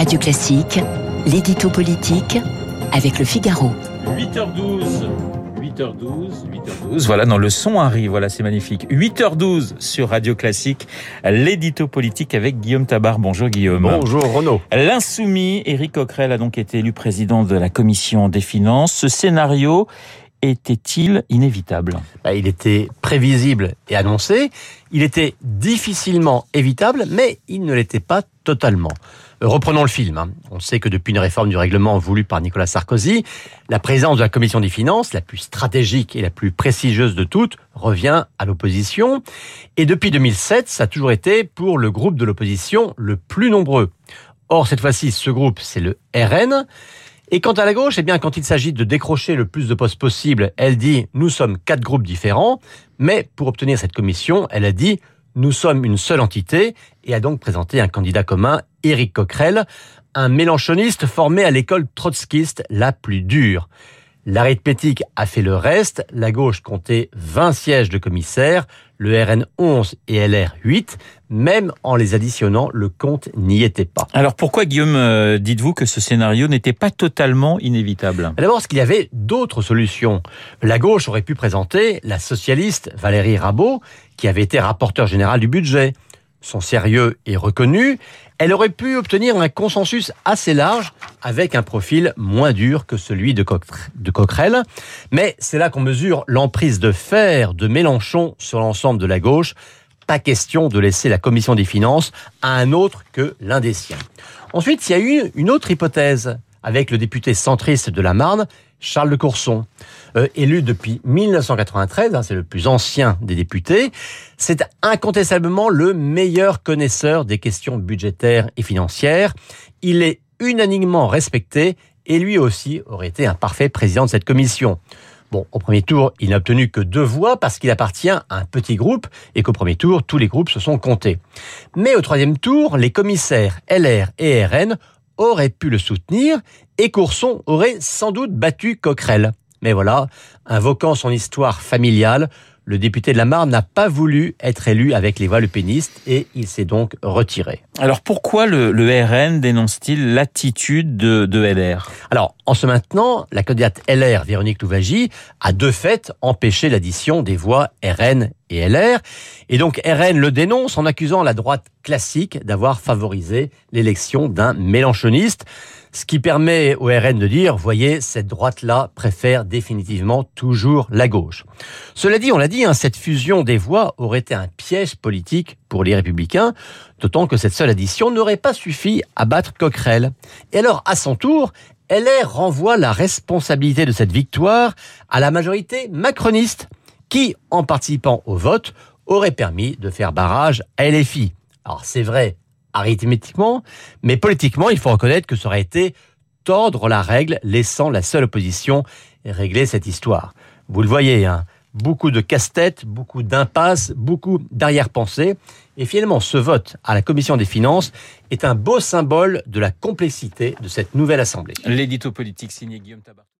Radio Classique, l'édito politique avec le Figaro. 8h12. 8h12, 8h12. Voilà, dans le son arrive. Voilà, c'est magnifique. 8h12 sur Radio Classique, l'édito politique avec Guillaume Tabar. Bonjour Guillaume. Bonjour Renaud. L'insoumis, Éric Coquerel a donc été élu président de la commission des finances. Ce scénario était-il inévitable? Bah, Il était prévisible et annoncé. Il était difficilement évitable, mais il ne l'était pas totalement. Euh, reprenons le film. Hein. On sait que depuis une réforme du règlement voulue par Nicolas Sarkozy, la présidence de la commission des finances, la plus stratégique et la plus prestigieuse de toutes, revient à l'opposition. Et depuis 2007, ça a toujours été pour le groupe de l'opposition le plus nombreux. Or, cette fois-ci, ce groupe, c'est le RN. Et quant à la gauche, eh bien, quand il s'agit de décrocher le plus de postes possible, elle dit nous sommes quatre groupes différents. Mais pour obtenir cette commission, elle a dit nous sommes une seule entité et a donc présenté un candidat commun, Éric Coquerel, un mélanchoniste formé à l'école trotskiste la plus dure. L'arithmétique a fait le reste. La gauche comptait 20 sièges de commissaires, le RN 11 et LR 8. Même en les additionnant, le compte n'y était pas. Alors pourquoi, Guillaume, euh, dites-vous que ce scénario n'était pas totalement inévitable? D'abord, parce qu'il y avait d'autres solutions. La gauche aurait pu présenter la socialiste Valérie Rabault, qui avait été rapporteur général du budget son sérieux est reconnu, elle aurait pu obtenir un consensus assez large avec un profil moins dur que celui de, Coquerel. Mais c'est là qu'on mesure l'emprise de fer de Mélenchon sur l'ensemble de la gauche. Pas question de laisser la commission des finances à un autre que l'un des siens. Ensuite, il y a eu une autre hypothèse avec le député centriste de la Marne, Charles de Courson. Euh, élu depuis 1993, hein, c'est le plus ancien des députés, c'est incontestablement le meilleur connaisseur des questions budgétaires et financières. Il est unanimement respecté et lui aussi aurait été un parfait président de cette commission. Bon, au premier tour, il n'a obtenu que deux voix parce qu'il appartient à un petit groupe et qu'au premier tour, tous les groupes se sont comptés. Mais au troisième tour, les commissaires LR et RN auraient pu le soutenir et Courson aurait sans doute battu Coquerel. Mais voilà, invoquant son histoire familiale, le député de la Marne n'a pas voulu être élu avec les voix pénistes et il s'est donc retiré. Alors pourquoi le, RN dénonce-t-il l'attitude de, de, LR Alors, en se maintenant, la candidate LR, Véronique Louvagie, a de fait empêché l'addition des voix RN et LR. Et donc RN le dénonce en accusant la droite classique d'avoir favorisé l'élection d'un mélanchoniste. Ce qui permet au RN de dire, voyez, cette droite-là préfère définitivement toujours la gauche. Cela dit, on l'a dit, hein, cette fusion des voix aurait été un piège politique pour les républicains, d'autant que cette seule addition n'aurait pas suffi à battre Coquerel. Et alors, à son tour, LR renvoie la responsabilité de cette victoire à la majorité macroniste, qui, en participant au vote, aurait permis de faire barrage à LFI. Alors c'est vrai, arithmétiquement, mais politiquement, il faut reconnaître que ça aurait été tordre la règle, laissant la seule opposition régler cette histoire. Vous le voyez, hein, beaucoup de casse-tête, beaucoup d'impasses, beaucoup d'arrière-pensées. Et finalement, ce vote à la Commission des finances est un beau symbole de la complexité de cette nouvelle Assemblée. L'édito politique signé Guillaume Tabar.